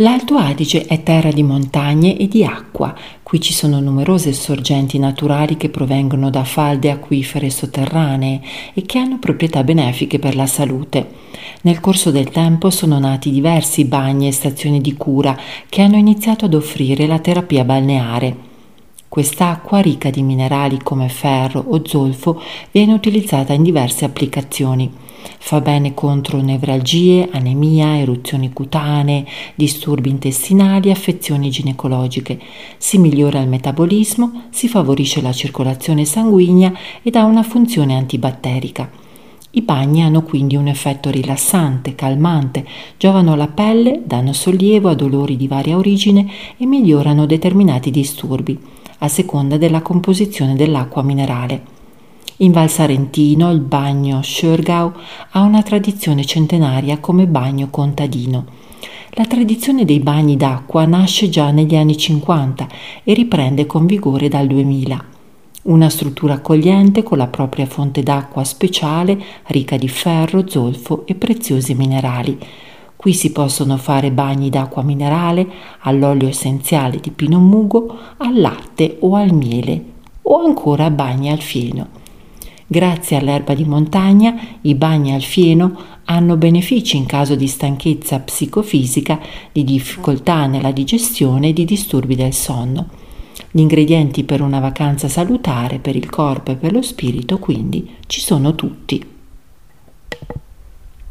L'Alto Adige è terra di montagne e di acqua. Qui ci sono numerose sorgenti naturali che provengono da falde acquifere sotterranee e che hanno proprietà benefiche per la salute. Nel corso del tempo sono nati diversi bagni e stazioni di cura che hanno iniziato ad offrire la terapia balneare. Quest'acqua, ricca di minerali come ferro o zolfo, viene utilizzata in diverse applicazioni. Fa bene contro nevralgie, anemia, eruzioni cutanee, disturbi intestinali, affezioni ginecologiche. Si migliora il metabolismo, si favorisce la circolazione sanguigna ed ha una funzione antibatterica. I bagni hanno quindi un effetto rilassante, calmante, giovano alla pelle, danno sollievo a dolori di varia origine e migliorano determinati disturbi, a seconda della composizione dell'acqua minerale. In Val Sarentino il bagno Schörgau ha una tradizione centenaria come bagno contadino. La tradizione dei bagni d'acqua nasce già negli anni 50 e riprende con vigore dal 2000. Una struttura accogliente con la propria fonte d'acqua speciale, ricca di ferro, zolfo e preziosi minerali. Qui si possono fare bagni d'acqua minerale, all'olio essenziale di pino mugo, al latte o al miele, o ancora bagni al fieno. Grazie all'erba di montagna, i bagni al fieno hanno benefici in caso di stanchezza psicofisica, di difficoltà nella digestione e di disturbi del sonno. Gli ingredienti per una vacanza salutare per il corpo e per lo spirito quindi ci sono tutti.